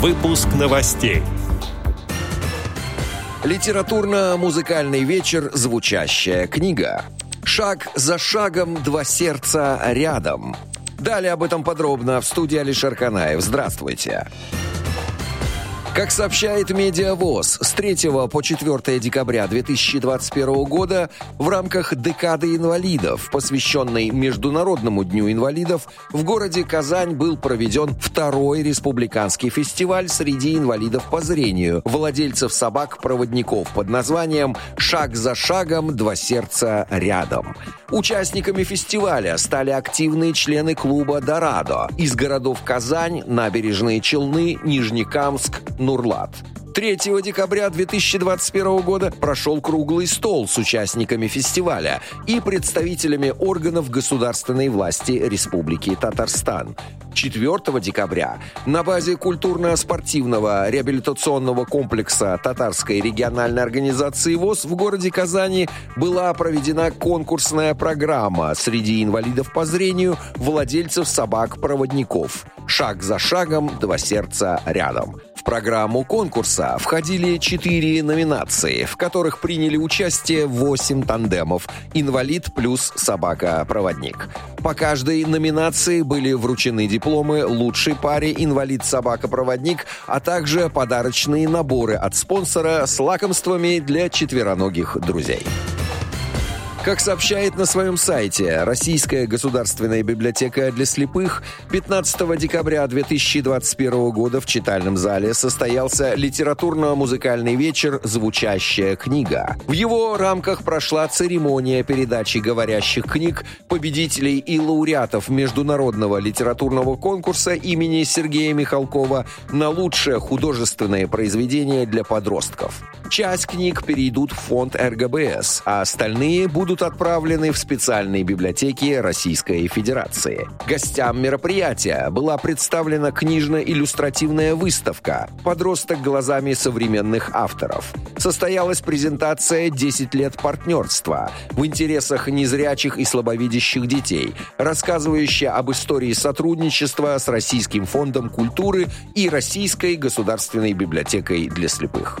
Выпуск новостей. Литературно-музыкальный вечер «Звучащая книга». Шаг за шагом, два сердца рядом. Далее об этом подробно в студии Алишер Канаев. Здравствуйте. Здравствуйте. Как сообщает Медиавоз, с 3 по 4 декабря 2021 года в рамках «Декады инвалидов», посвященной Международному дню инвалидов, в городе Казань был проведен второй республиканский фестиваль среди инвалидов по зрению, владельцев собак-проводников под названием «Шаг за шагом, два сердца рядом». Участниками фестиваля стали активные члены клуба «Дорадо» из городов Казань, Набережные Челны, Нижнекамск, Нурлат. 3 декабря 2021 года прошел круглый стол с участниками фестиваля и представителями органов государственной власти Республики Татарстан. 4 декабря на базе культурно-спортивного реабилитационного комплекса Татарской региональной организации ВОЗ в городе Казани была проведена конкурсная программа среди инвалидов по зрению владельцев собак-проводников. Шаг за шагом, два сердца рядом. В программу конкурса входили четыре номинации, в которых приняли участие восемь тандемов «Инвалид плюс собака-проводник». По каждой номинации были вручены дипломы лучшей паре «Инвалид-собака-проводник», а также подарочные наборы от спонсора с лакомствами для четвероногих друзей. Как сообщает на своем сайте Российская государственная библиотека для слепых, 15 декабря 2021 года в читальном зале состоялся литературно-музыкальный вечер «Звучащая книга». В его рамках прошла церемония передачи говорящих книг победителей и лауреатов Международного литературного конкурса имени Сергея Михалкова на лучшее художественное произведение для подростков. Часть книг перейдут в фонд РГБС, а остальные будут отправлены в специальные библиотеки Российской Федерации. Гостям мероприятия была представлена книжно-иллюстративная выставка «Подросток глазами современных авторов». Состоялась презентация «10 лет партнерства» в интересах незрячих и слабовидящих детей, рассказывающая об истории сотрудничества с Российским фондом культуры и Российской государственной библиотекой для слепых.